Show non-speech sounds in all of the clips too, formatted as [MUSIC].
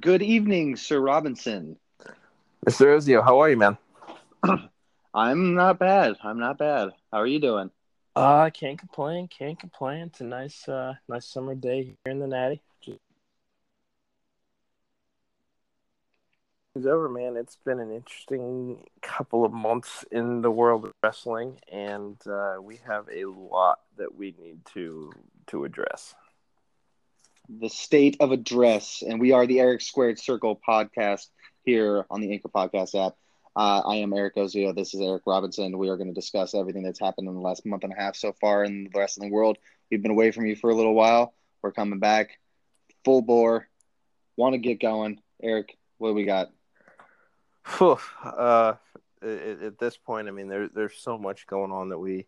Good evening, Sir Robinson. Mr. Ozio, how are you, man? [CLEARS THROAT] I'm not bad. I'm not bad. How are you doing? Uh, can't complain. Can't complain. It's a nice, uh, nice summer day here in the Natty. Just... It's over, man. It's been an interesting couple of months in the world of wrestling, and uh, we have a lot that we need to to address. The state of address, and we are the Eric Squared Circle podcast here on the Anchor Podcast app. Uh, I am Eric Ozio. This is Eric Robinson. We are going to discuss everything that's happened in the last month and a half so far in the wrestling world. We've been away from you for a little while. We're coming back full bore. Want to get going, Eric? What do we got? Uh, at, this point, I mean, there, there's so much going on that we,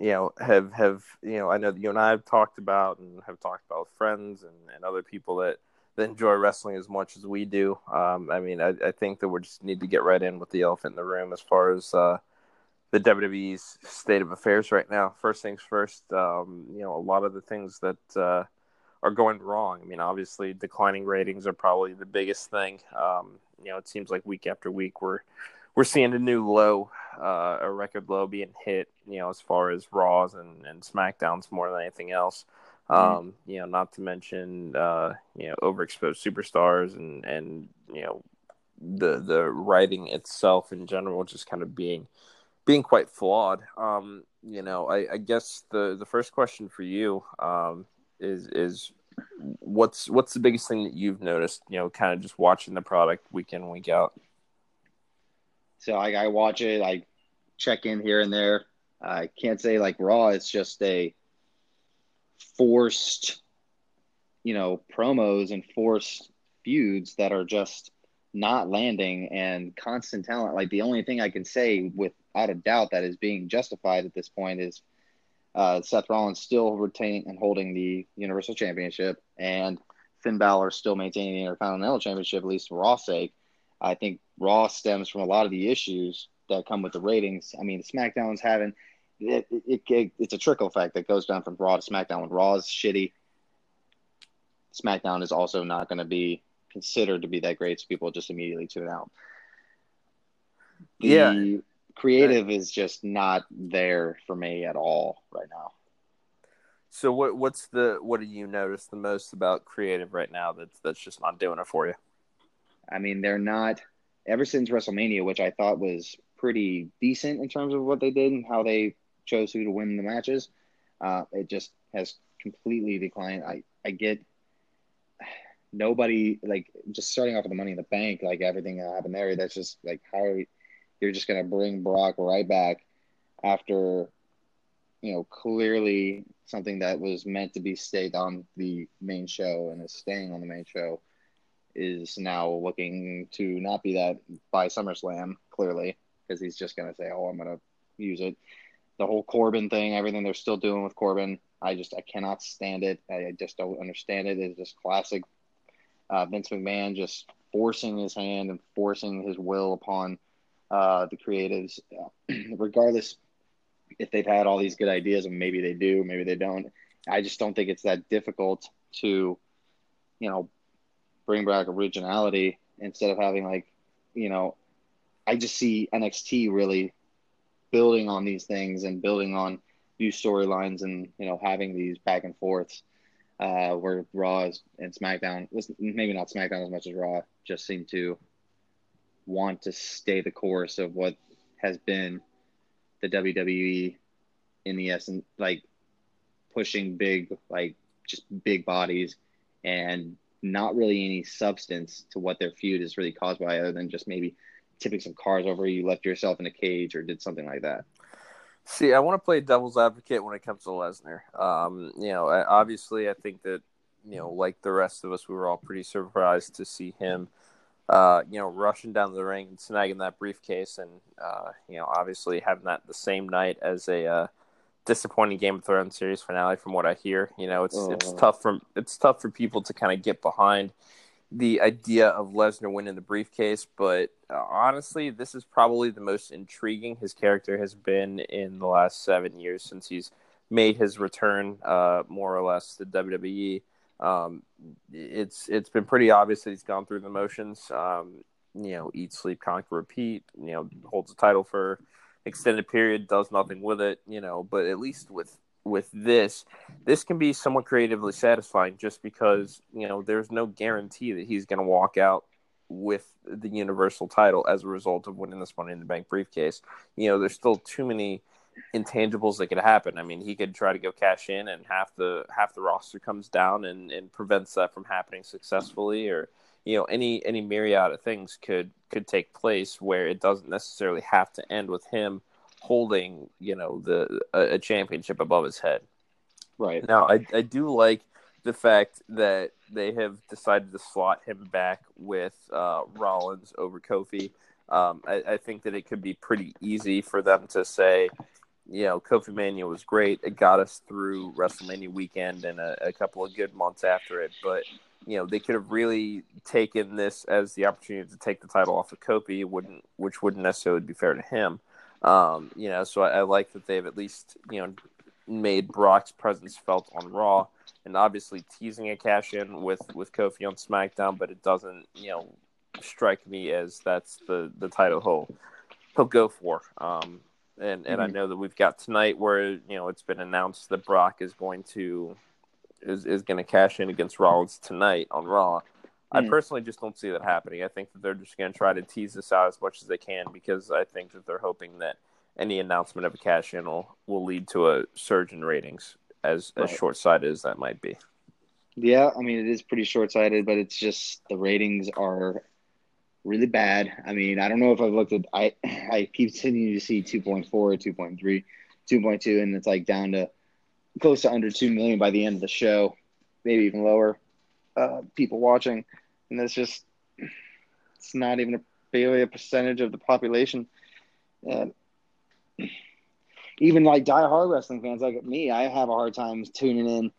you know, have have you know, I know that you and I have talked about and have talked about with friends and, and other people that that enjoy wrestling as much as we do. Um, I mean, I, I, think that we just need to get right in with the elephant in the room as far as uh, the WWE's state of affairs right now. First things first, um, you know, a lot of the things that uh, are going wrong. I mean, obviously, declining ratings are probably the biggest thing. Um, you know, it seems like week after week we're we're seeing a new low, uh, a record low being hit. You know, as far as Raws and, and Smackdowns more than anything else. Mm-hmm. Um, you know, not to mention uh, you know overexposed superstars and and you know the the writing itself in general just kind of being being quite flawed. Um, you know, I, I guess the the first question for you um, is is what's what's the biggest thing that you've noticed? You know, kind of just watching the product week in week out. So I, I watch it. I check in here and there. I can't say like Raw. It's just a forced, you know, promos and forced feuds that are just not landing and constant talent. Like the only thing I can say without a doubt that is being justified at this point is uh, Seth Rollins still retaining and holding the Universal Championship, and Finn Balor still maintaining the Intercontinental Championship, at least for Raw's sake. I think Raw stems from a lot of the issues that come with the ratings. I mean, SmackDown's having it, it, it, it's a trickle effect that goes down from Raw to SmackDown. When Raw is shitty, SmackDown is also not going to be considered to be that great, so people just immediately tune out. The yeah. creative is just not there for me at all right now. So what what's the what do you notice the most about creative right now that's that's just not doing it for you? I mean, they're not ever since WrestleMania, which I thought was pretty decent in terms of what they did and how they chose who to win the matches. Uh, it just has completely declined. I, I get nobody like just starting off with the money in the bank, like everything that happened there. That's just like how we, you're just gonna bring Brock right back after you know clearly something that was meant to be stayed on the main show and is staying on the main show is now looking to not be that by SummerSlam clearly because he's just gonna say, "Oh, I'm gonna use it." the whole Corbin thing, everything they're still doing with Corbin. I just I cannot stand it. I just don't understand it. It's just classic uh, Vince McMahon just forcing his hand and forcing his will upon uh, the creatives, [CLEARS THROAT] regardless if they've had all these good ideas and maybe they do, maybe they don't. I just don't think it's that difficult to, you know, bring back originality instead of having like, you know, I just see NXT really building on these things and building on new storylines and you know having these back and forths uh, where Raw is, and SmackDown was maybe not SmackDown as much as Raw just seem to want to stay the course of what has been the WWE in the essence like pushing big like just big bodies and not really any substance to what their feud is really caused by other than just maybe tipping some cars over, you left yourself in a cage or did something like that. See, I want to play devil's advocate when it comes to Lesnar. Um, you know, obviously, I think that you know, like the rest of us, we were all pretty surprised to see him, uh, you know, rushing down the ring and snagging that briefcase, and uh, you know, obviously having that the same night as a uh, disappointing Game of Thrones series finale. From what I hear, you know, it's oh. it's tough for it's tough for people to kind of get behind the idea of Lesnar winning the briefcase, but uh, honestly, this is probably the most intriguing his character has been in the last seven years since he's made his return, uh, more or less, to WWE. Um, it's it's been pretty obvious that he's gone through the motions. Um, you know, eat, sleep, conquer, repeat. You know, holds the title for extended period, does nothing with it. You know, but at least with with this, this can be somewhat creatively satisfying, just because you know there's no guarantee that he's going to walk out with the universal title as a result of winning this money in the bank briefcase. You know, there's still too many intangibles that could happen. I mean, he could try to go cash in and half the half the roster comes down and, and prevents that from happening successfully or you know, any any myriad of things could could take place where it doesn't necessarily have to end with him holding, you know, the a, a championship above his head. Right. Now I I do like the fact that they have decided to slot him back with uh, Rollins over Kofi. Um, I, I, think that it could be pretty easy for them to say, you know, Kofi Mania was great. It got us through WrestleMania weekend and a, a couple of good months after it. But, you know, they could have really taken this as the opportunity to take the title off of Kofi, wouldn't which wouldn't necessarily be fair to him. Um, you know, so I, I like that they've at least, you know, made Brock's presence felt on Raw and obviously teasing a cash in with with Kofi on SmackDown, but it doesn't you know strike me as that's the the title he'll he'll go for. Um, and and mm-hmm. I know that we've got tonight where you know it's been announced that Brock is going to is is going to cash in against Rollins tonight on Raw. I mm. personally just don't see that happening. I think that they're just going to try to tease this out as much as they can because I think that they're hoping that any announcement of a cash in will, will lead to a surge in ratings as right. as short sighted as that might be. Yeah, I mean it is pretty short sighted, but it's just the ratings are really bad. I mean, I don't know if I've looked at I I keep continuing to see 2.4, 2.3, 2.2 and it's like down to close to under 2 million by the end of the show, maybe even lower uh, people watching. And that's just it's not even a barely a percentage of the population. And even like die-hard wrestling fans like me, I have a hard time tuning in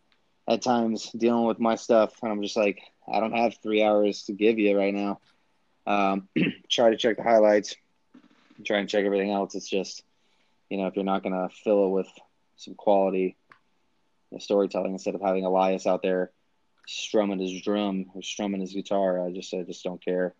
at times, dealing with my stuff, and I'm just like, I don't have three hours to give you right now. Um, [CLEARS THROAT] try to check the highlights, try and check everything else. It's just, you know, if you're not gonna fill it with some quality storytelling instead of having Elias out there strumming his drum or strumming his guitar, I just I just don't care.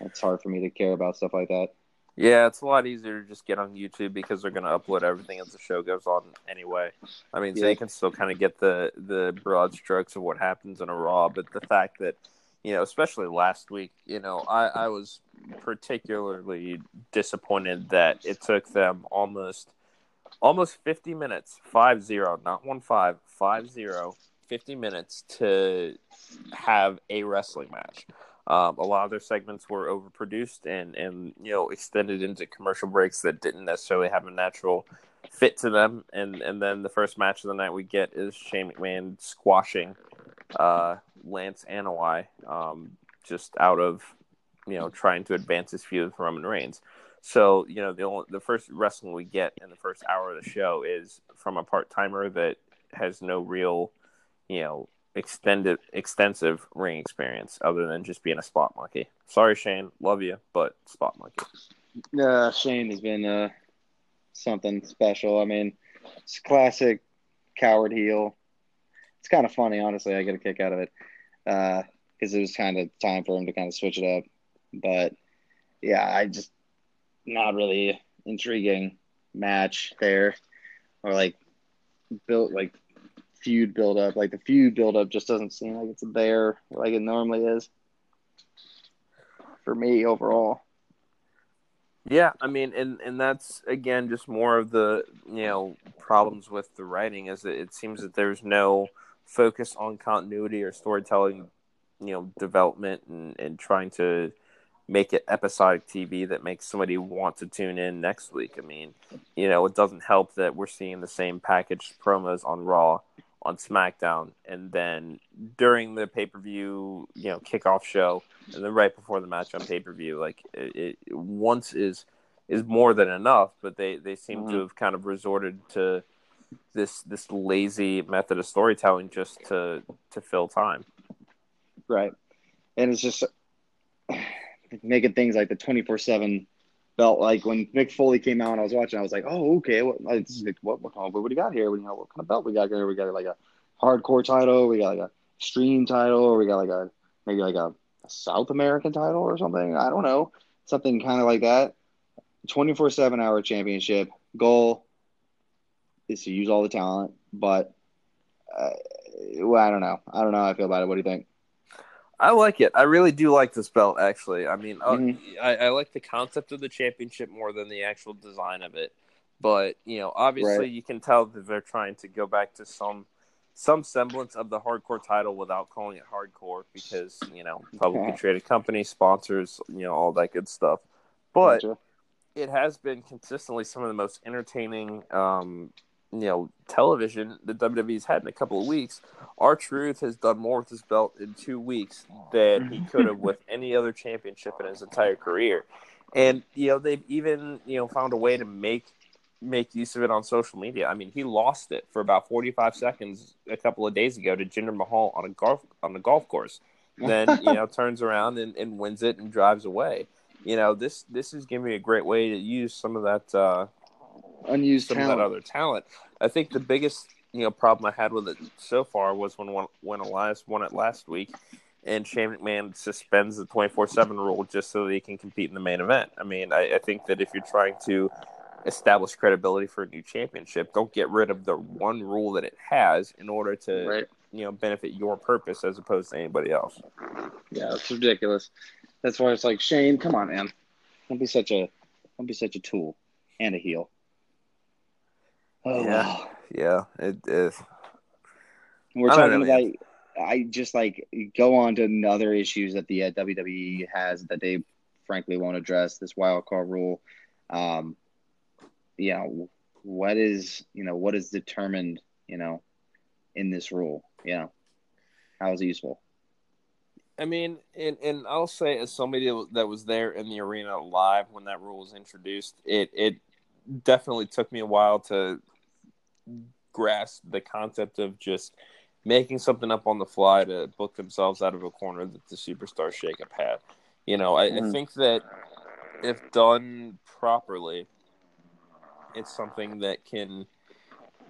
It's hard for me to care about stuff like that. Yeah, it's a lot easier to just get on YouTube because they're going to upload everything as the show goes on anyway. I mean, so you can still kind of get the the broad strokes of what happens in a Raw, but the fact that you know, especially last week, you know, I, I was particularly disappointed that it took them almost almost 50 minutes, 5-0, not 1-5, 5-0, 50 minutes to have a wrestling match. Um, a lot of their segments were overproduced and, and you know extended into commercial breaks that didn't necessarily have a natural fit to them. And and then the first match of the night we get is Shane McMahon squashing uh, Lance Anoa'i um, just out of you know trying to advance his feud with Roman Reigns. So you know the only, the first wrestling we get in the first hour of the show is from a part timer that has no real you know extended extensive ring experience other than just being a spot monkey. Sorry, Shane, love you, but spot monkey. Uh, Shane has been uh, something special. I mean, it's classic coward heel. It's kind of funny, honestly. I get a kick out of it because uh, it was kind of time for him to kind of switch it up. But yeah, I just not really intriguing match there, or like built like feud build up. Like the feud build up just doesn't seem like it's there like it normally is for me overall. Yeah, I mean, and and that's again just more of the you know problems with the writing is that it seems that there's no focus on continuity or storytelling, you know, development and and trying to make it episodic TV that makes somebody want to tune in next week. I mean, you know, it doesn't help that we're seeing the same packaged promos on Raw on SmackDown, and then during the pay per view, you know, kickoff show, and then right before the match on pay per view, like it, it, once is is more than enough. But they they seem mm-hmm. to have kind of resorted to this this lazy method of storytelling just to to fill time. Right, and it's just making things like the twenty four seven belt. Like when Mick Foley came out, and I was watching. I was like, "Oh, okay. What what what, what, what do we got here? You know, what kind of belt we got here? We got like a hardcore title. We got like a stream title, or we got like a maybe like a, a South American title or something. I don't know, something kind of like that. Twenty four seven hour championship goal is to use all the talent, but uh, well, I don't know. I don't know how I feel about it. What do you think? I like it. I really do like this belt. Actually, I mean, uh, Mhm. I, I like the concept of the championship more than the actual design of it. But you know, obviously, Right. you can tell that they're trying to go back to some some semblance of the hardcore title without calling it hardcore because you know publicly traded company sponsors, you know, all that good stuff. But Gotcha. it has been consistently some of the most entertaining um you know television the WWE's had in a couple of weeks. R-Truth has done more with his belt in two weeks than he could have with any other championship in his entire career. And you know they've even you know found a way to make make use of it on social media. I mean, he lost it for about 45 seconds a couple of days ago to Jinder Mahal on a golf on the golf course. Then you know [LAUGHS] turns around and, and wins it and drives away. You know this this is giving me a great way to use some of that uh, unused some of talent. that other talent. I think the biggest you know problem I had with it so far was when when, when Elias won it last week, and Shane McMahon suspends the twenty four seven rule just so that he can compete in the main event. I mean, I, I think that if you're trying to establish credibility for a new championship, don't get rid of the one rule that it has in order to Right. you know benefit your purpose as opposed to anybody else. Yeah, it's ridiculous. That's why it's like Shane, come on, man. Don't be such a don't be such a tool and a heel. Oh Yeah. well. Yeah, it is. We're I talking know, about I just like go on to another issues that the uh, WWE has that they frankly won't address. This wild card rule, um, you know, what is you know what is determined you know in this rule? You know, how is it useful? I mean, and and I'll say as somebody that was there in the arena live when that rule was introduced, it it definitely took me a while to grasp the concept of just making something up on the fly to book themselves out of a corner that the superstar shakeup had. You know, I, I Mhm. think that if done properly, it's something that can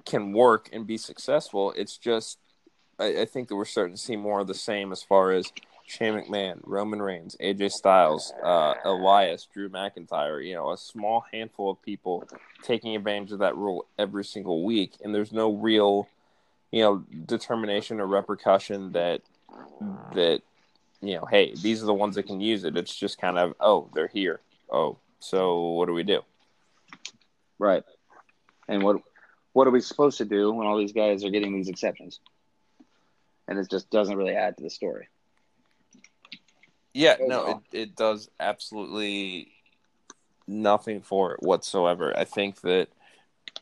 can work and be successful. It's just I, I think that we're starting to see more of the same as far as Shane McMahon, Roman Reigns, AJ Styles, uh, Elias, Drew McIntyre. You know, a small handful of people taking advantage of that rule every single week, and there's no real, you know, determination or repercussion that that you know, hey, these are the ones that can use it. It's just kind of, oh, they're here. Oh, so what do we do? Right. And what what are we supposed to do when all these guys are getting these exceptions? And it just doesn't really add to the story. Yeah, no, it, it does absolutely nothing for it whatsoever. I think that,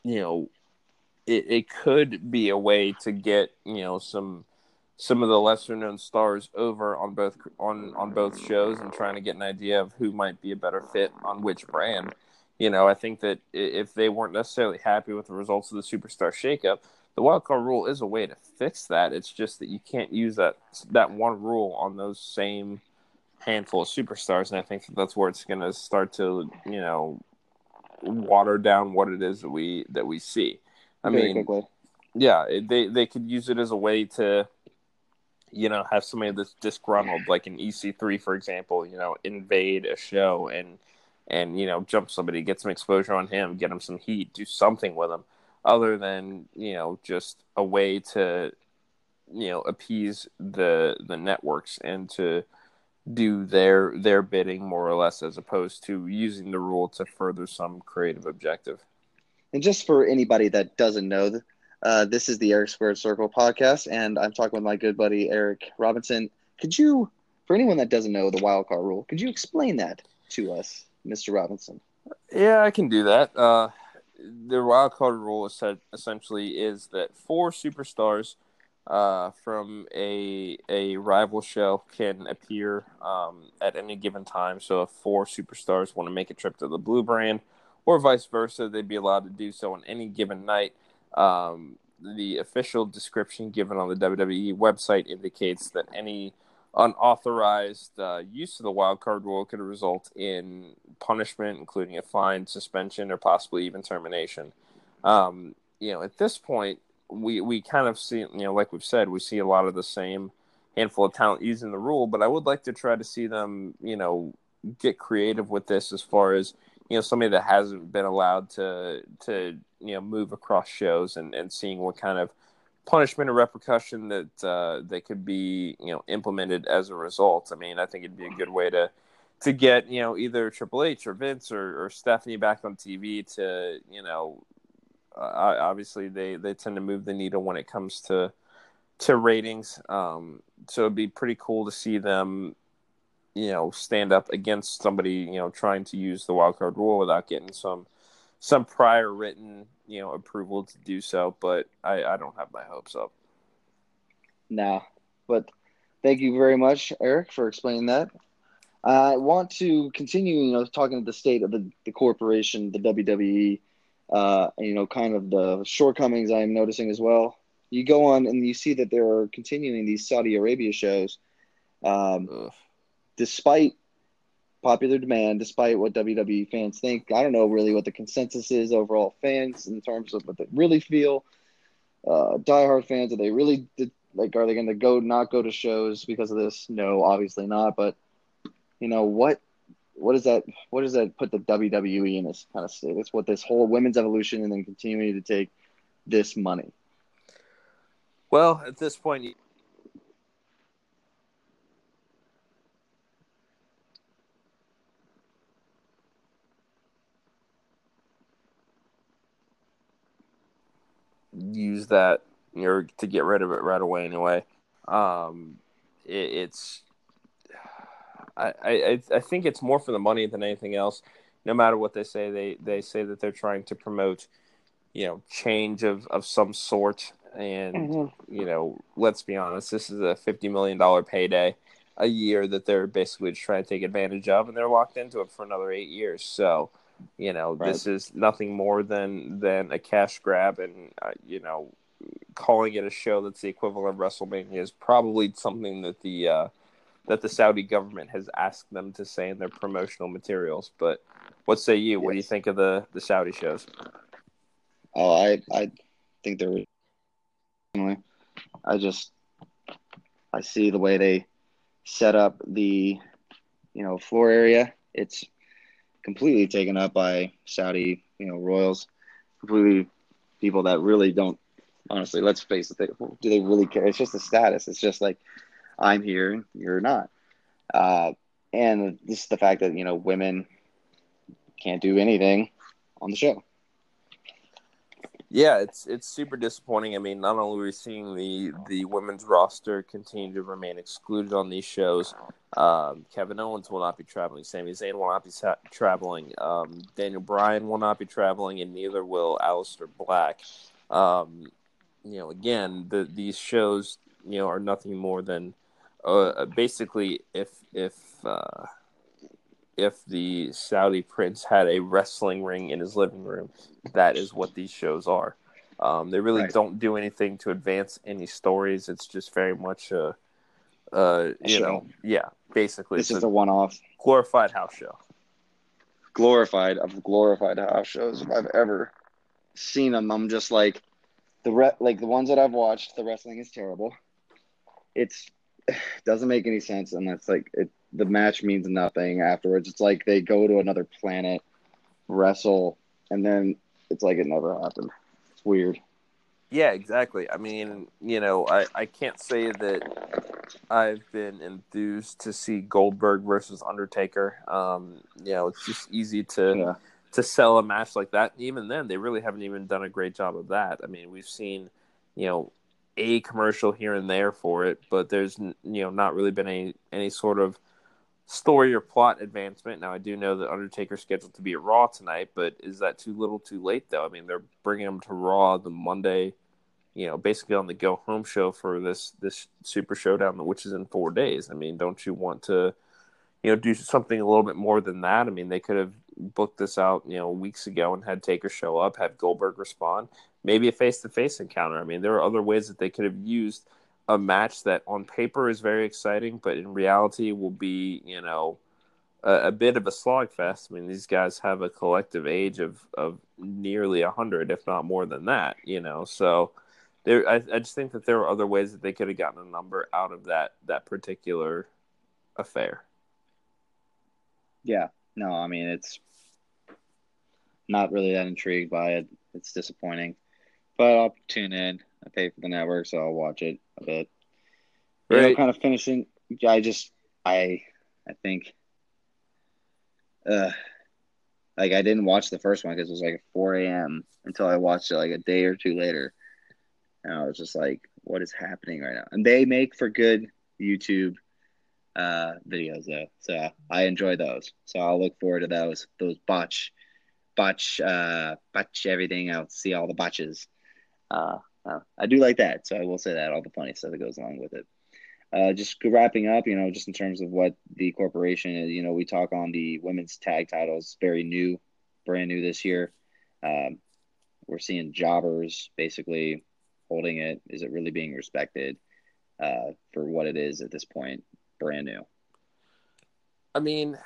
you know, it, it could be a way to get, you know, some some of the lesser known stars over on both on on both shows and trying to get an idea of who might be a better fit on which brand. You know, I think that if they weren't necessarily happy with the results of the superstar shakeup, the wild card rule is a way to fix that. It's just that you can't use that that one rule on those same handful of superstars, and I think that that's where it's going to start to, you know, water down what it is that we that we see. I Very mean, quickly. yeah, they they could use it as a way to, you know, have somebody that's disgruntled, like an EC3, for example, you know, invade a show and and you know jump somebody, get some exposure on him, get him some heat, do something with him, other than you know just a way to, you know, appease the the networks and to do their their bidding more or less as opposed to using the rule to further some creative objective. And just for anybody that doesn't know, uh, this is the Eric Squared Circle podcast, and I'm talking with my good buddy Eric Robinson. Could you, for anyone that doesn't know the wild card rule, could you explain that to us, Mr. Robinson? Yeah, I can do that. Uh, the wild card rule is said, essentially is that four superstars uh, from a a rival show can appear um, at any given time. So if four superstars want to make a trip to the blue brand, or vice versa, they'd be allowed to do so on any given night. Um, the official description given on the WWE website indicates that any unauthorized uh, use of the wild card rule could result in punishment, including a fine, suspension, or possibly even termination. Um, you know, at this point, we we kind of see, you know, like we've said, we see a lot of the same handful of talent using the rule. But I would like to try to see them, you know, get creative with this as far as you know somebody that hasn't been allowed to to you know move across shows and and seeing what kind of punishment or repercussion that uh, that could be you know implemented as a result. I mean, I think it'd be a good way to to get you know either Triple H or Vince or, or Stephanie back on TV to you know uh, obviously they they tend to move the needle when it comes to to ratings. Um, so it'd be pretty cool to see them you know stand up against somebody you know trying to use the wild card rule without getting some some prior written you know approval to do so. But I I don't have my hopes up. Nah, but thank you very much, Eric, for explaining that. I want to continue, you know, talking to the state of the, the corporation, the WWE, uh, you know, kind of the shortcomings I'm noticing as well. You go on and you see that there are continuing these Saudi Arabia shows, um, despite popular demand, despite what WWE fans think. I don't know really what the consensus is overall fans in terms of what they really feel. Uh, diehard fans, are they really like? Are they going to go not go to shows because of this? No, obviously not. But you know what what does that what does that put the WWE in this kind of state? It's what this whole women's evolution and then continuing to take this money. Well, at this point, use that or to get rid of it right away anyway. Um, it, it's I, I I think it's more for the money than anything else. No matter what they say, they they say that they're trying to promote, you know, change of of some sort. And mm-hmm. you know, let's be honest, this is a fifty million dollar payday a year that they're basically just trying to take advantage of, and they're locked into it for another eight years. So, you know, right. this is nothing more than than a cash grab, and uh, you know, calling it a show that's the equivalent of WrestleMania is probably something that the uh, that the Saudi government has asked them to say in their promotional materials. But what say you? Yes. What do you think of the the Saudi shows? Oh, I I think they're. I just I see the way they set up the you know floor area. It's completely taken up by Saudi you know royals, completely people that really don't. Honestly, let's face it. They, do they really care? It's just a status. It's just like I'm here, you're not. Uh, and this is the fact that you know women can't do anything on the show. Yeah, it's it's super disappointing. I mean, not only are we seeing the the women's roster continue to remain excluded on these shows, um, Kevin Owens will not be traveling. Sami Zayn will not be sa- traveling. Um, Daniel Bryan will not be traveling, and neither will Aleister Black. Um, you know, again, the, these shows, you know, are nothing more than uh, basically if if uh, if the Saudi prince had a wrestling ring in his living room, that is what these shows are. Um, they really right. don't do anything to advance any stories. It's just very much a, uh, you show. know, yeah, basically. This is a, a one-off glorified house show. Glorified of glorified house shows. If I've ever seen them, I'm just like the re- like the ones that I've watched. The wrestling is terrible. It's [SIGHS] doesn't make any sense, and that's like it. The match means nothing afterwards. It's like they go to another planet, wrestle, and then it's like it never happened. It's weird. Yeah, exactly. I mean, you know, I, I can't say that I've been enthused to see Goldberg versus Undertaker. Um, you know, it's just easy to yeah. to sell a match like that. Even then, they really haven't even done a great job of that. I mean, we've seen, you know, a commercial here and there for it, but there's you know not really been any any sort of story or plot advancement. Now I do know that Undertaker's scheduled to be at Raw tonight, but is that too little, too late? Though I mean, they're bringing him to Raw the Monday, you know, basically on the go home show for this this Super Showdown, which is in four days. I mean, don't you want to, you know, do something a little bit more than that? I mean, they could have booked this out, you know, weeks ago and had Taker show up, had Goldberg respond maybe a face to face encounter. I mean, there are other ways that they could have used a match that on paper is very exciting, but in reality will be, you know, a, a bit of a slogfest. I mean, these guys have a collective age of, of nearly 100, if not more than that, you know. So there, I, I just think that there were other ways that they could have gotten a number out of that that particular affair. Yeah, no, I mean it's not really that intrigued by it. It's disappointing, but I'll tune in. I pay for the network, so I'll watch it a bit. Right. You know, kind of finishing. I just, I, I think, uh, like I didn't watch the first one because it was like 4 a.m. until I watched it like a day or two later, and I was just like, "What is happening right now?" And they make for good YouTube uh, videos though, so I enjoy those. So I'll look forward to those those botch, botch, uh, botch everything. I'll see all the botches. Uh, uh, I do like that, so I will say that all the funny stuff that goes along with it. Uh, just wrapping up, you know, just in terms of what the corporation is, you know, we talk on the women's tag titles, very new, brand new this year. Um, we're seeing jobbers basically holding it. Is it really being respected uh, for what it is at this point? Brand new. I mean,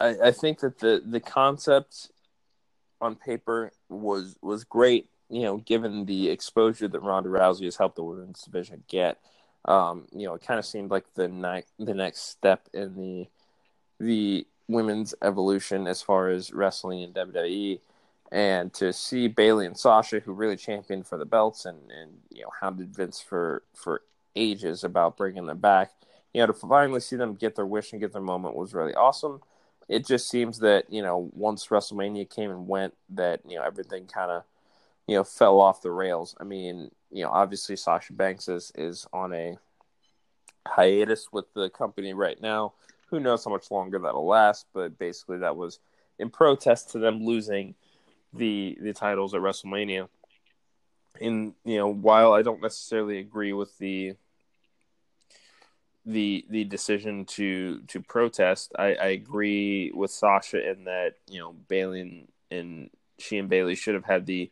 I, I think that the the concept on paper was was great. You know, given the exposure that Ronda Rousey has helped the women's division get um, you know, it kind of seemed like the next the next step in the the women's evolution as far as wrestling in WWE. And to see Bayley and Sasha, who really championed for the belts and, and you know hounded Vince for for ages about bringing them back, you know, to finally see them get their wish and get their moment was really awesome. It just seems that you know once WrestleMania came and went, that you know everything kind of you know fell off the rails. I mean, you know, obviously Sasha Banks is is on a hiatus with the company right now. Who knows how much longer that'll last? But basically, that was in protest to them losing the the titles at WrestleMania. And you know, while I don't necessarily agree with the the the decision to to protest, I, I agree with Sasha in that you know Bayley and, and she and Bayley should have had the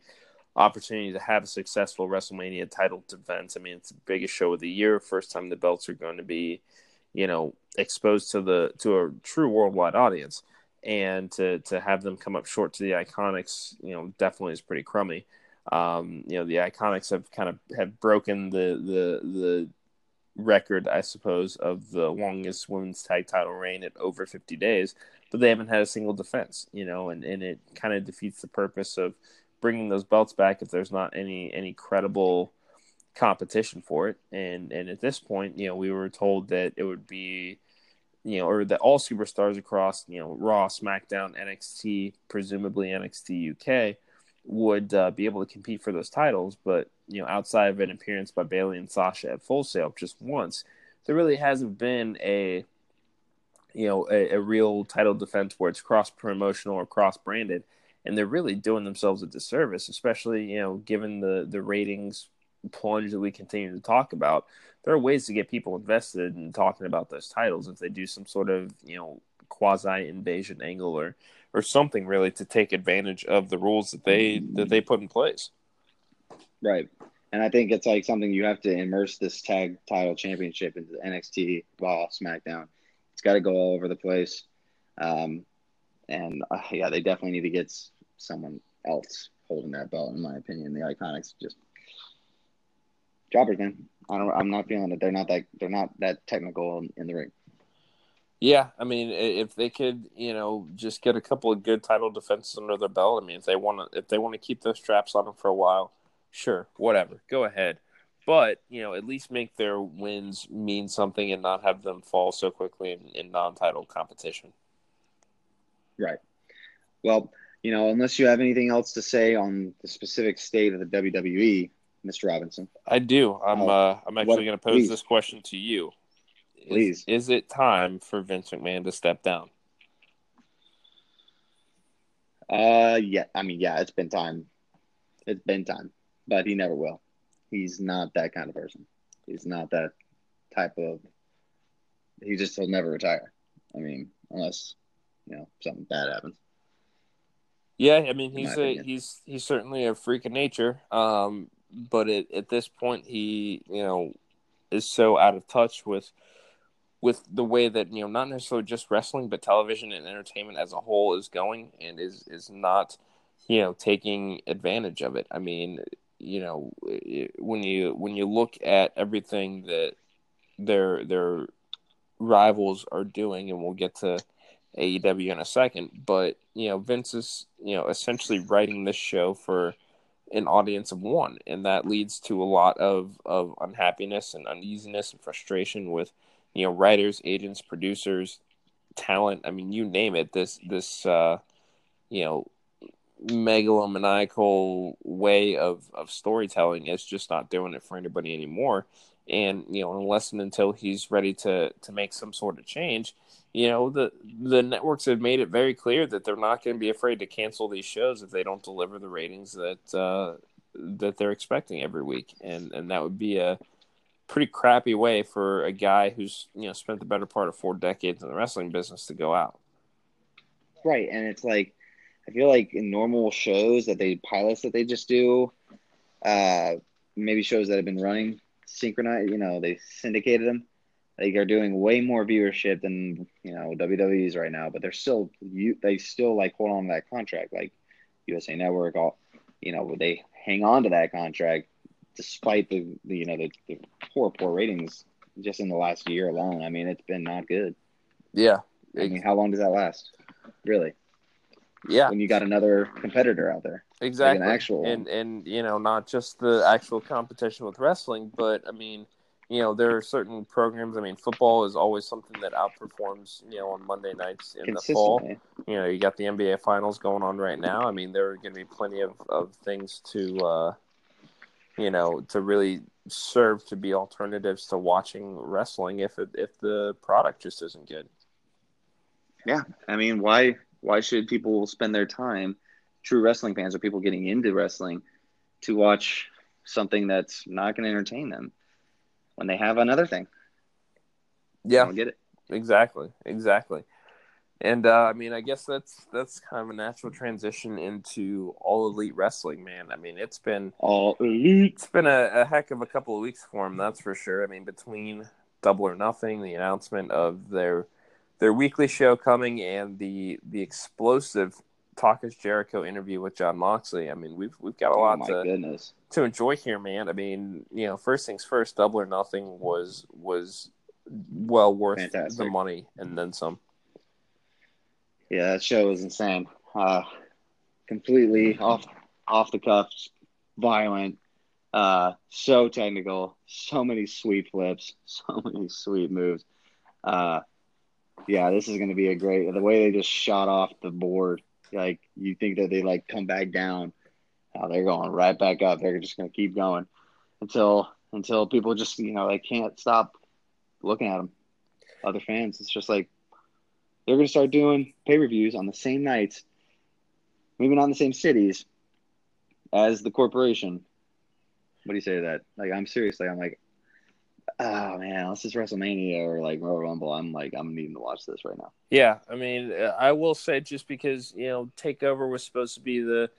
opportunity to have a successful WrestleMania title defense. I mean, it's the biggest show of the year. First time the belts are going to be, you know, exposed to the to a true worldwide audience, and to to have them come up short to the Iconics, you know, definitely is pretty crummy. Um, you know, the Iconics have kind of have broken the the the record, I suppose, of the longest women's tag title reign at over 50 days, but they haven't had a single defense, you know, and, and it kind of defeats the purpose of bringing those belts back if there's not any any credible competition for it. And and at this point, you know, we were told that it would be, you know, or that all superstars across, you know, Raw, SmackDown, NXT, presumably NXT UK, would uh, be able to compete for those titles. But you know, outside of an appearance by Bayley and Sasha at Full Sail just once, there really hasn't been a you know a, a real title defense where it's cross promotional or cross branded and they're really doing themselves a disservice, especially you know given the the ratings plunge that we continue to talk about. There are ways to get people invested in talking about those titles if they do some sort of you know quasi invasion angle or or something really to take advantage of the rules that they that they put in place. Right. And I think it's like something you have to immerse this tag title championship into NXT, Raw, SmackDown. It's got to go all over the place. Um, and uh, yeah, they definitely need to get someone else holding that belt. In my opinion, the Iconics just jobbers, man. I don't. I'm not feeling that they're not that they're not that technical in, in the ring. Yeah, I mean, if they could, you know, just get a couple of good title defenses under their belt. I mean, if they want to, if they want to keep those straps on them for a while, sure, whatever, go ahead. But you know, at least make their wins mean something and not have them fall so quickly in, in non-title competition. Right. Well, you know, unless you have anything else to say on the specific state of the WWE, Mr. Robinson. I do. I'm uh, uh I'm actually going to pose please. this question to you. Is, please. Is it time for Vince McMahon to step down? Uh yeah, I mean yeah, it's been time. It's been time, but he never will. He's not that kind of person. He's not that type of he just will never retire. I mean, unless, you know, something bad happens. Yeah, I mean he's a he's he's certainly a freak of nature. Um, but it, at this point, he you know is so out of touch with with the way that you know not necessarily just wrestling, but television and entertainment as a whole is going, and is is not you know taking advantage of it. I mean, you know, when you when you look at everything that their their rivals are doing, and we'll get to AEW in a second, but you know, Vince is you know essentially writing this show for an audience of one, and that leads to a lot of of unhappiness and uneasiness and frustration with you know writers, agents, producers, talent. I mean, you name it. This this uh, you know megalomaniacal way of of storytelling is just not doing it for anybody anymore. And you know, unless and until he's ready to to make some sort of change, you know, the the networks have made it very clear that they're not going to be afraid to cancel these shows if they don't deliver the ratings that uh, that they're expecting every week, and and that would be a pretty crappy way for a guy who's you know spent the better part of four decades in the wrestling business to go out. Right, and it's like I feel like in normal shows that they pilots that they just do, uh, maybe shows that have been running synchronized, you know, they syndicated them. They are doing way more viewership than you know WWE's right now, but they're still you they still like hold on to that contract. Like USA Network, all you know, they hang on to that contract despite the, the you know the, the poor poor ratings just in the last year alone. I mean, it's been not good. Yeah. I mean, how long does that last? Really? Yeah. When you got another competitor out there. Exactly. Like an actual and and you know, not just the actual competition with wrestling, but I mean, you know, there are certain programs. I mean, football is always something that outperforms, you know, on Monday nights in the fall. You know, you got the NBA finals going on right now. I mean, there are going to be plenty of, of things to, uh, you know, to really serve to be alternatives to watching wrestling if it, if the product just isn't good. Yeah, I mean, why why should people spend their time, true wrestling fans or people getting into wrestling, to watch something that's not going to entertain them when they have another thing? Yeah, I get it exactly, exactly. And uh, I mean, I guess that's that's kind of a natural transition into all elite wrestling, man. I mean, it's been all elite. It's been a, a heck of a couple of weeks for him, that's for sure. I mean, between Double or Nothing, the announcement of their their weekly show coming, and the the explosive Talk is Jericho interview with Jon Moxley. I mean, we've we've got a lot oh to goodness. to enjoy here, man. I mean, you know, first things first, Double or Nothing was was well worth Fantastic. the money and then some. Yeah, that show was insane. Uh, completely off off the cuffs, violent, uh, so technical, so many sweet flips, [LAUGHS] so many sweet moves. Uh, yeah, this is going to be a great. The way they just shot off the board, like you think that they like come back down, uh, they're going right back up. They're just going to keep going until until people just you know they can't stop looking at them. Other fans, it's just like they're going to start doing pay per views on the same nights, maybe not in the same cities as the corporation. What do you say to that? Like, I'm seriously, I'm like, oh man, unless it's WrestleMania or like Royal Rumble, I'm like, I'm needing to watch this right now. Yeah, I mean, I will say just because you know Takeover was supposed to be the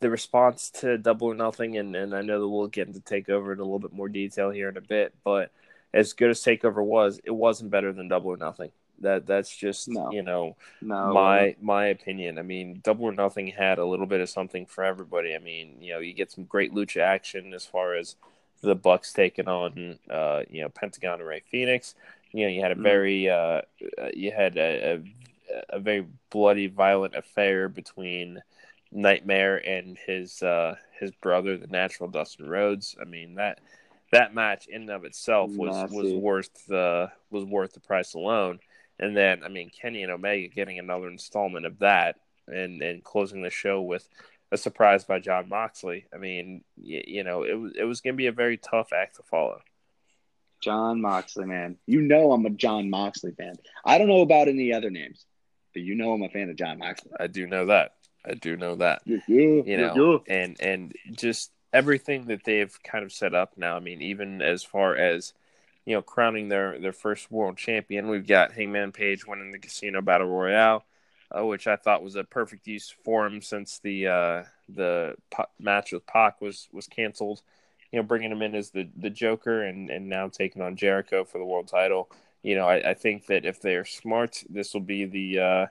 the response to Double or Nothing, and and I know that we'll get into Takeover in a little bit more detail here in a bit, but as good as Takeover was, it wasn't better than Double or Nothing. That that's just No. you know No, my my opinion. I mean, Double or Nothing had a little bit of something for everybody. I mean, you know, you get some great lucha action as far as the Bucks taking on uh, you know Pentagon and Rey Fenix. You know, you had a Mhm. very uh, uh, you had a, a a very bloody, violent affair between Nightmare and his uh, his brother, the Natural Dustin Rhodes. I mean that that match in and of itself was was worth the was worth the price alone. And then I mean Kenny and Omega getting another installment of that and and closing the show with a surprise by Jon Moxley. I mean, you, you know, it was it was going to be a very tough act to follow. Jon Moxley, man. You know I'm a Jon Moxley fan. I don't know about any other names, but you know I'm a fan of Jon Moxley. I do know that. I do know that. You you know, and and just everything that they've kind of set up now. I mean, even as far as you know, crowning their their first world champion, we've got Hangman Page winning the Casino Battle Royale, uh, which I thought was a perfect use for him since the uh, the Pa- match with Pac was was canceled. You know, bringing him in as the the Joker and and now taking on Jericho for the world title. You know, I, I think that if they're smart, this will be the uh,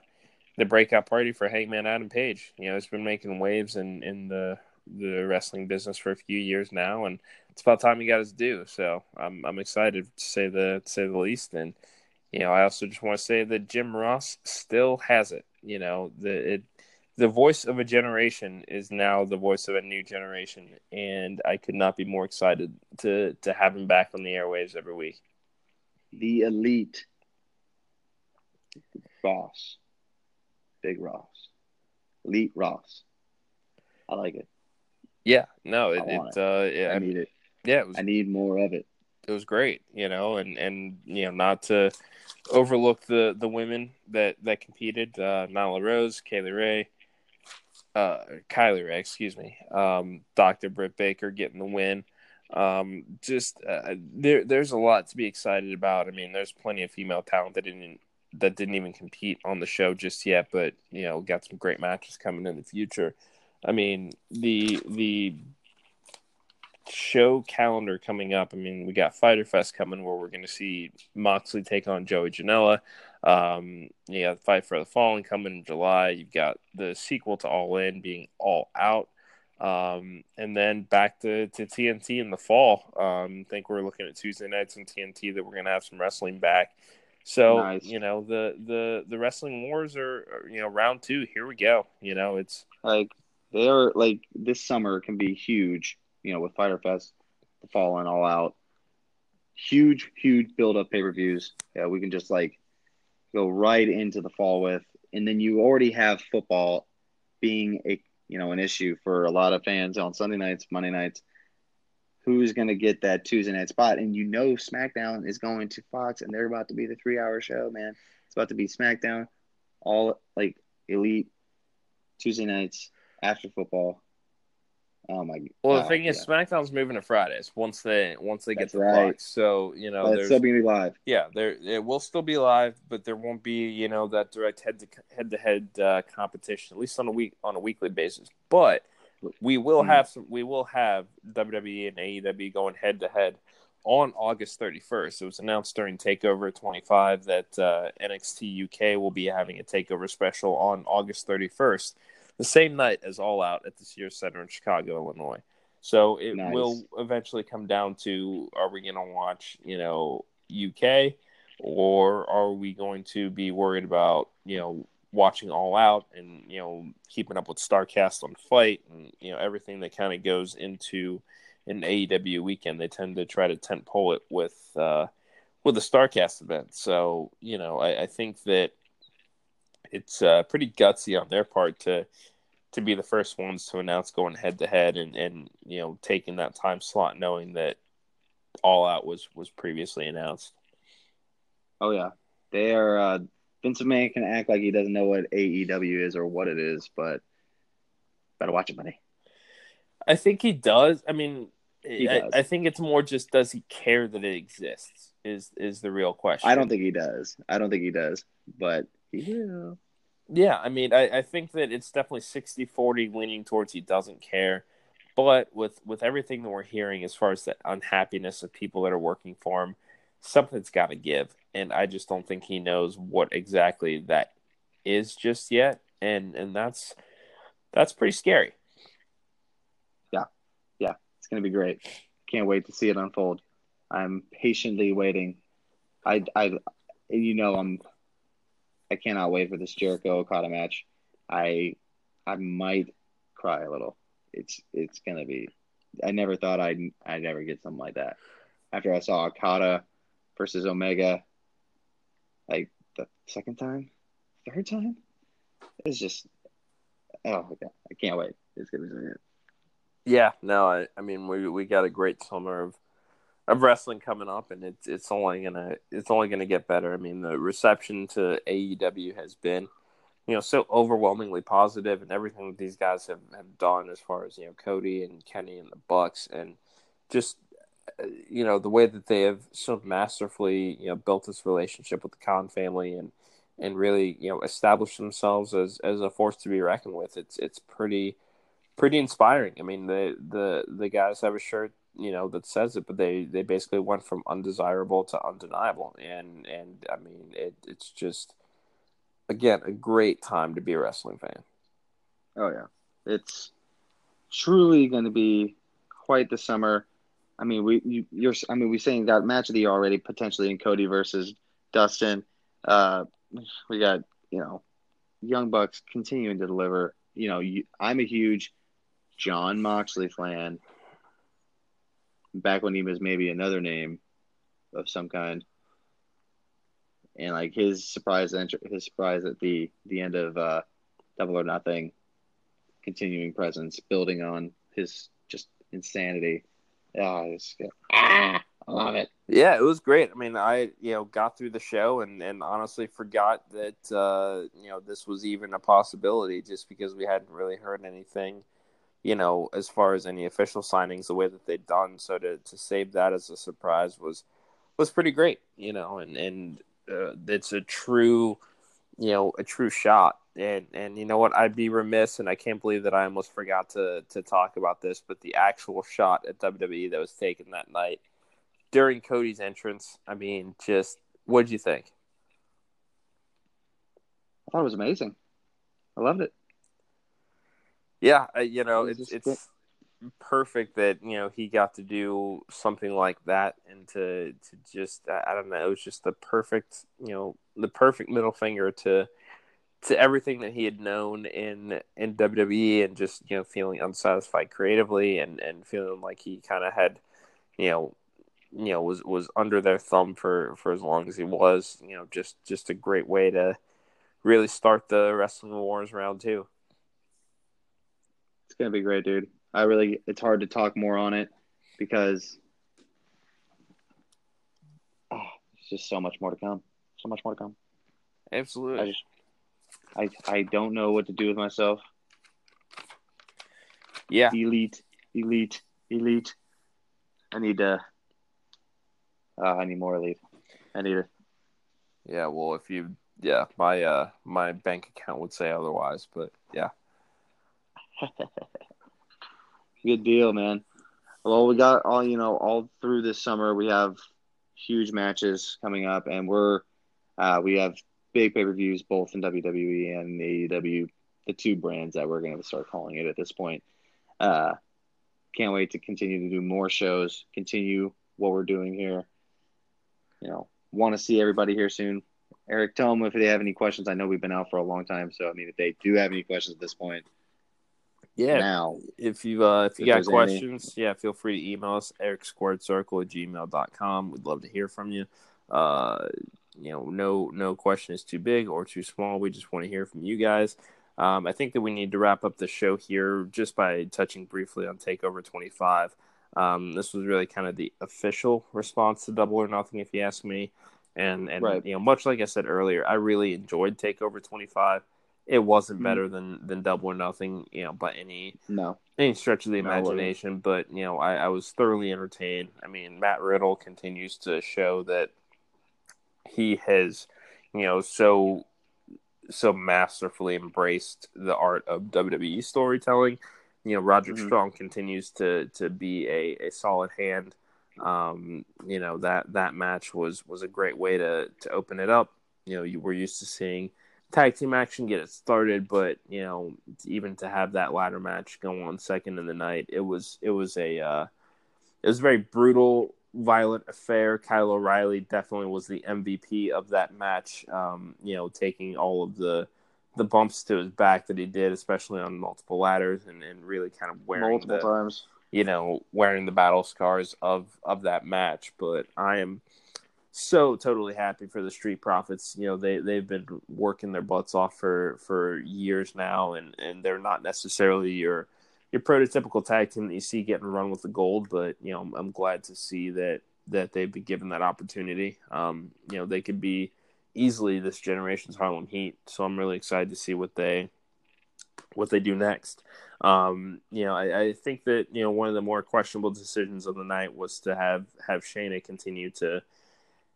the breakout party for Hangman Adam Page. You know, he's been making waves in in the the wrestling business for a few years now, and it's about time he got his due. So I'm I'm excited to say the to say the least. And you know, I also just want to say that Jim Ross still has it. You know, the it the voice of a generation is now the voice of a new generation, and I could not be more excited to to have him back on the airwaves every week. The elite Ross, Big Ross, elite Ross. I like it. Yeah, no, it, it, it. Uh, yeah, I need it. Yeah, it was, I need more of it. It was great, you know, and and you know, not to overlook the the women that that competed, uh, Nyla Rose, Kaylee Rae, uh, Kylie Rae, excuse me, um, Dr. Britt Baker getting the win. Um, just uh, there, there's a lot to be excited about. I mean, there's plenty of female talent that didn't that didn't even compete on the show just yet, but you know, got some great matches coming in the future. I mean, the the show calendar coming up. I mean, we got Fyter Fest coming where we're going to see Moxley take on Joey Janela. Um, you got Fight for the Fallen coming in July. You've got the sequel to All In being All Out. Um, and then back to, to TNT in the fall. Um, I think we're looking at Tuesday nights on TNT that we're going to have some wrestling back. So nice. you know the the the wrestling wars are, are, you know round two. Here we go. You know it's like they are like this summer can be huge. You know with Fyter Fest, the fall and all out, huge huge build up pay per views. Yeah, we can just like go right into the fall with, and then you already have football being a you know an issue for a lot of fans on Sunday nights, Monday nights who's going to get that Tuesday night spot. And you know, SmackDown is going to Fox, and they're about to be the three hour show, man. It's about to be SmackDown, all like elite Tuesday nights after football. Oh my! Well, the thing yeah. is, SmackDown's moving to Fridays once they once they That's get the right. So you know, it's still gonna be live. Yeah, there it will still be live, but there won't be you know that direct head to head to head competition at least on a week on a weekly basis. But we will have some. We will have WWE and AEW going head to head on August 31st. It was announced during Takeover 25 that uh, NXT UK will be having a Takeover special on August 31st, the same night as All Out at the Sears Center in Chicago, Illinois. So it nice. will eventually come down to: Are we going to watch, you know, UK, or are we going to be worried about, you know, watching All Out and you know keeping up with Starcast on FITE and you know everything that kind of goes into an AEW weekend. They tend to try to tent pole it with uh, with a Starcast event. So you know I, I think that it's uh, pretty gutsy on their part to to be the first ones to announce going head to head and and you know taking that time slot, knowing that All Out was was previously announced. Oh yeah, they are. Uh Vince McMahon can act like he doesn't know what AEW is or what it is, but better watch it, buddy. I think he does. I mean, I, I, think it's more just does he care that it exists is is the real question. I don't think he does. I don't think he does, but he will. Yeah, I mean, I, I think that it's definitely 60-40 leaning towards he doesn't care. But with with everything that we're hearing as far as the unhappiness of people that are working for him, something's got to give and I just don't think he knows what exactly that is just yet, and and that's that's pretty scary. Yeah, yeah, it's gonna be great. Can't wait to see it unfold. I'm patiently waiting. I I you know I'm I cannot wait for this Jericho Okada match. I I might cry a little. It's it's gonna be. I never thought I'd I'd ever get something like that. After I saw Okada versus Omega like the second time, third time. It's just oh my god, I can't wait. It's gonna be good. Yeah, no, I, I mean we we got a great summer of of wrestling coming up, and it's it's only gonna it's only gonna get better. I mean the reception to AEW has been you know so overwhelmingly positive, and everything that these guys have, have done as far as you know Cody and Kenny and the Bucks, and just uh, you know the way that they have so masterfully you know built this relationship with the Khan family and and really you know established themselves as as a force to be reckoned with. It's it's pretty pretty inspiring. I mean the the the guys have a shirt you know that says it, but they they basically went from undesirable to undeniable, and and I mean it it's just again a great time to be a wrestling fan. Oh yeah, it's truly going to be quite the summer. I mean, we you, you're I mean, we're saying that match of the year already potentially in Cody versus Dustin. Uh, we got you know, Young Bucks continuing to deliver. You know, you, I'm a huge Jon Moxley fan. Back when he was maybe another name of some kind, and like his surprise entry, his surprise at the the end of uh, Double or Nothing, continuing presence, building on his just insanity. Oh, ah, I love it. Yeah, it was great. I mean, I you know got through the show and and honestly forgot that uh, you know this was even a possibility just because we hadn't really heard anything, you know, as far as any official signings the way that they'd done. So to to save that as a surprise was was pretty great, you know, and and uh, it's a true, you know, a true shot. And and you know what, I'd be remiss, and I can't believe that I almost forgot to to talk about this, but the actual shot at WWE that was taken that night during Cody's entrance. I mean, just what did you think? I thought it was amazing. I loved it. Yeah, uh, you know, it it's it's perfect that you know he got to do something like that and to to just I don't know, it was just the perfect you know the perfect middle finger to to everything that he had known in in WWE and just you know feeling unsatisfied creatively and and feeling like he kind of had you know you know was was under their thumb for for as long as he was you know just just a great way to really start the wrestling wars round two it's gonna be great dude. I really it's hard to talk more on it because oh, there's just so much more to come. So much more to come. Absolutely. I just i i don't know what to do with myself. Yeah. Elite elite elite. I need to uh, I need more elite. I need it. Yeah, well, if you, yeah, my uh, my bank account would say otherwise, but yeah. [LAUGHS] Good deal, man. Well, we got all you know all through this summer. We have huge matches coming up, and we're uh, we have big pay per views both in WWE and AEW, the two brands that we're going to start calling it at this point. Uh, can't wait to continue to do more shows, continue what we're doing here you know, want to see everybody here soon. Eric, tell them if they have any questions. I know we've been out for a long time, so I mean, if they do have any questions at this point, yeah. Now, if you uh, if you if got questions, any... yeah, feel free to email us eric squared circle at gmail.com. We'd love to hear from you. Uh, you know, no no question is too big or too small. We just want to hear from you guys. Um, I think that we need to wrap up the show here just by touching briefly on Takeover 25. Um, this was really kind of the official response to Double or Nothing, if you ask me. And and right. you know, much like I said earlier, I really enjoyed Takeover 25. It wasn't mm-hmm. better than than Double or Nothing, you know, by any no any stretch of the imagination. No but you know, I, I was thoroughly entertained. I mean, Matt Riddle continues to show that he has, you know, so so masterfully embraced the art of WWE storytelling you know, Roderick mm-hmm. Strong continues to to be a, a solid hand. Um, you know that that match was was a great way to to open it up. You know, you were used to seeing tag team action get it started, but you know, even to have that ladder match go on second in the night, it was it was a uh, it was a very brutal, violent affair. Kyle O'Reilly definitely was the MVP of that match. Um, you know, taking all of the the bumps to his back that he did, especially on multiple ladders, and, and really kind of wearing multiple the, times. You know, wearing the battle scars of of that match. But I am so totally happy for the Street Profits. You know, they they've been working their butts off for for years now, and and they're not necessarily your your prototypical tag team that you see getting run with the gold. But you know, I'm, I'm glad to see that that they've been given that opportunity. Um, you know, they could be easily this generation's Harlem Heat. So I'm really excited to see what they what they do next. Um, you know, I, I, think that you know one of the more questionable decisions of the night was to have have Shayna continue to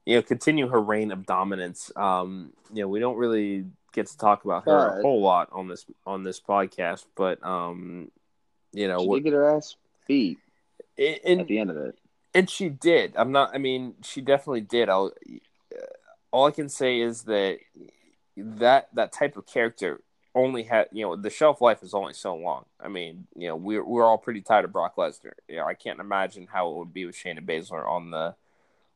you know continue her reign of dominance. Um, you know, we don't really get to talk about her a whole lot on this on this podcast, but um, you know, she what, did get her ass beat and, at the end of it, and she did. I'm not. I mean, she definitely did. I'll all I can say is that that that type of character only had you know the shelf life is only so long. I mean, you know, we're we're all pretty tired of Brock Lesnar. You know, I can't imagine how it would be with Shayna Baszler on the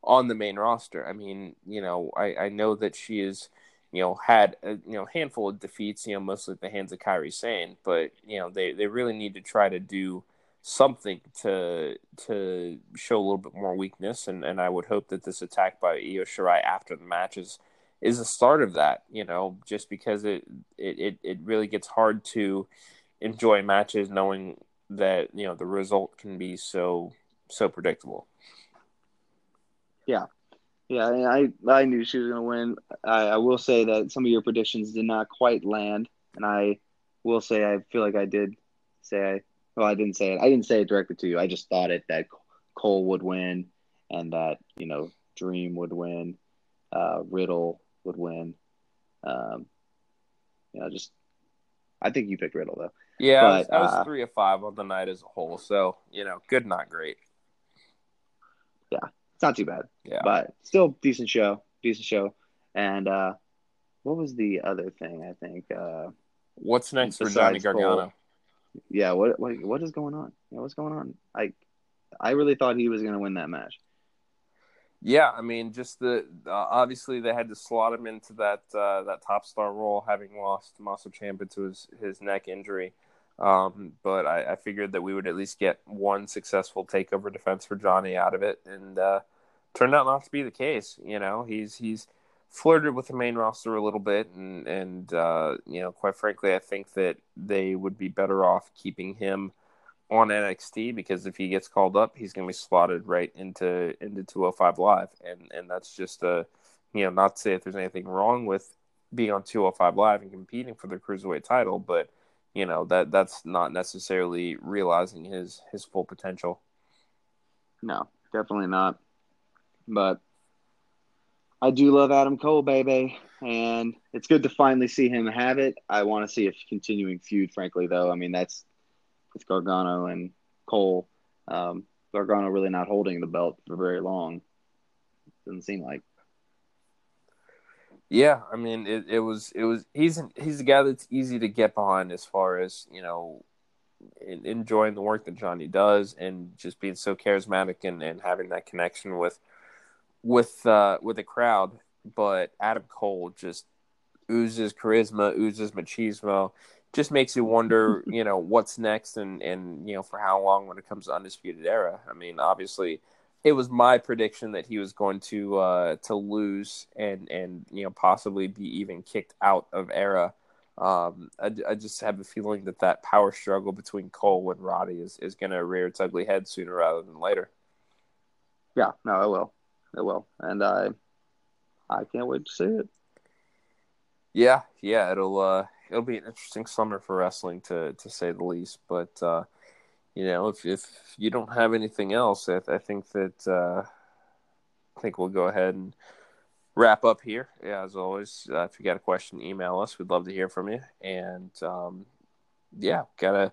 on the main roster. I mean, you know, I I know that she is you know had a you know handful of defeats, you know, mostly at the hands of Kairi Sane, but you know they they really need to try to do something to to show a little bit more weakness and, and I would hope that this attack by Io Shirai after the match is is the start of that, you know, just because it, it, it really gets hard to enjoy matches knowing that, you know, the result can be so so predictable. Yeah. Yeah, I I knew she was gonna win. I, I will say that some of your predictions did not quite land, and I will say I feel like I did say I well I didn't say it I didn't say it directly to you. I just thought it that Cole would win, and that you know Dream would win, uh, Riddle would win. Um, you know, just I think you picked Riddle though. Yeah, but, I, was, I was uh, three of five on the night as a whole, so you know, good, not great. It's not too bad. Yeah, but still decent show, decent show. And uh, what was the other thing? I think. Uh, What's next for Johnny Gargano? Cole? Yeah, what what what is going on? Yeah, what's going on? I I really thought he was going to win that match. Yeah, I mean, just the uh, obviously they had to slot him into that uh, that top star role, having lost Tommaso Ciampa to his his neck injury. Um, but I, I, figured that we would at least get one successful takeover defense for Johnny out of it, and uh, turned out not to be the case. You know, he's he's flirted with the main roster a little bit, and and uh, you know, quite frankly, I think that they would be better off keeping him on NXT because if he gets called up, he's going to be slotted right into into 205 Live, and and that's just a you know not to say if there's anything wrong with being on 205 Live and competing for the cruiserweight title, but you know that that's not necessarily realizing his his full potential. No, definitely not. But I do love Adam Cole, baby, and it's good to finally see him have it. I want to see a continuing feud, frankly, though. I mean, that's with Gargano and Cole. Um, Gargano really not holding the belt for very long. Doesn't seem like. Yeah, I mean, it, it was it was he's he's the guy that's easy to get behind as far as you know, in, enjoying the work that Johnny does and just being so charismatic and, and having that connection with with uh, with the crowd. But Adam Cole just oozes charisma, oozes machismo just makes you wonder, [LAUGHS] you know, what's next and and you know for how long when it comes to undisputed era. I mean, obviously, it was my prediction that he was going to uh, to lose and and you know possibly be even kicked out of era. Um, I, I just have a feeling that that power struggle between Cole and Roddy is, is going to rear its ugly head sooner rather than later. Yeah, no, it will, it will, and I, I can't wait to see it. Yeah, yeah, it'll uh, it'll be an interesting summer for wrestling to to say the least. But uh, you know, if if you don't have anything else, I, I think that uh, I think we'll go ahead and wrap up here. Yeah, as always, uh, if you got a question, email us. We'd love to hear from you. And um, yeah, got a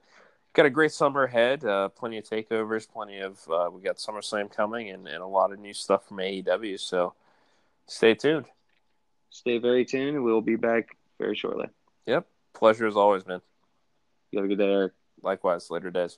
got a great summer ahead. Uh, plenty of takeovers, plenty of uh, we got SummerSlam coming, and, and a lot of new stuff from AEW. So stay tuned. Stay very tuned. We'll be back very shortly. Yep. Pleasure as always, man. You have a good day, Eric. Likewise. Later days.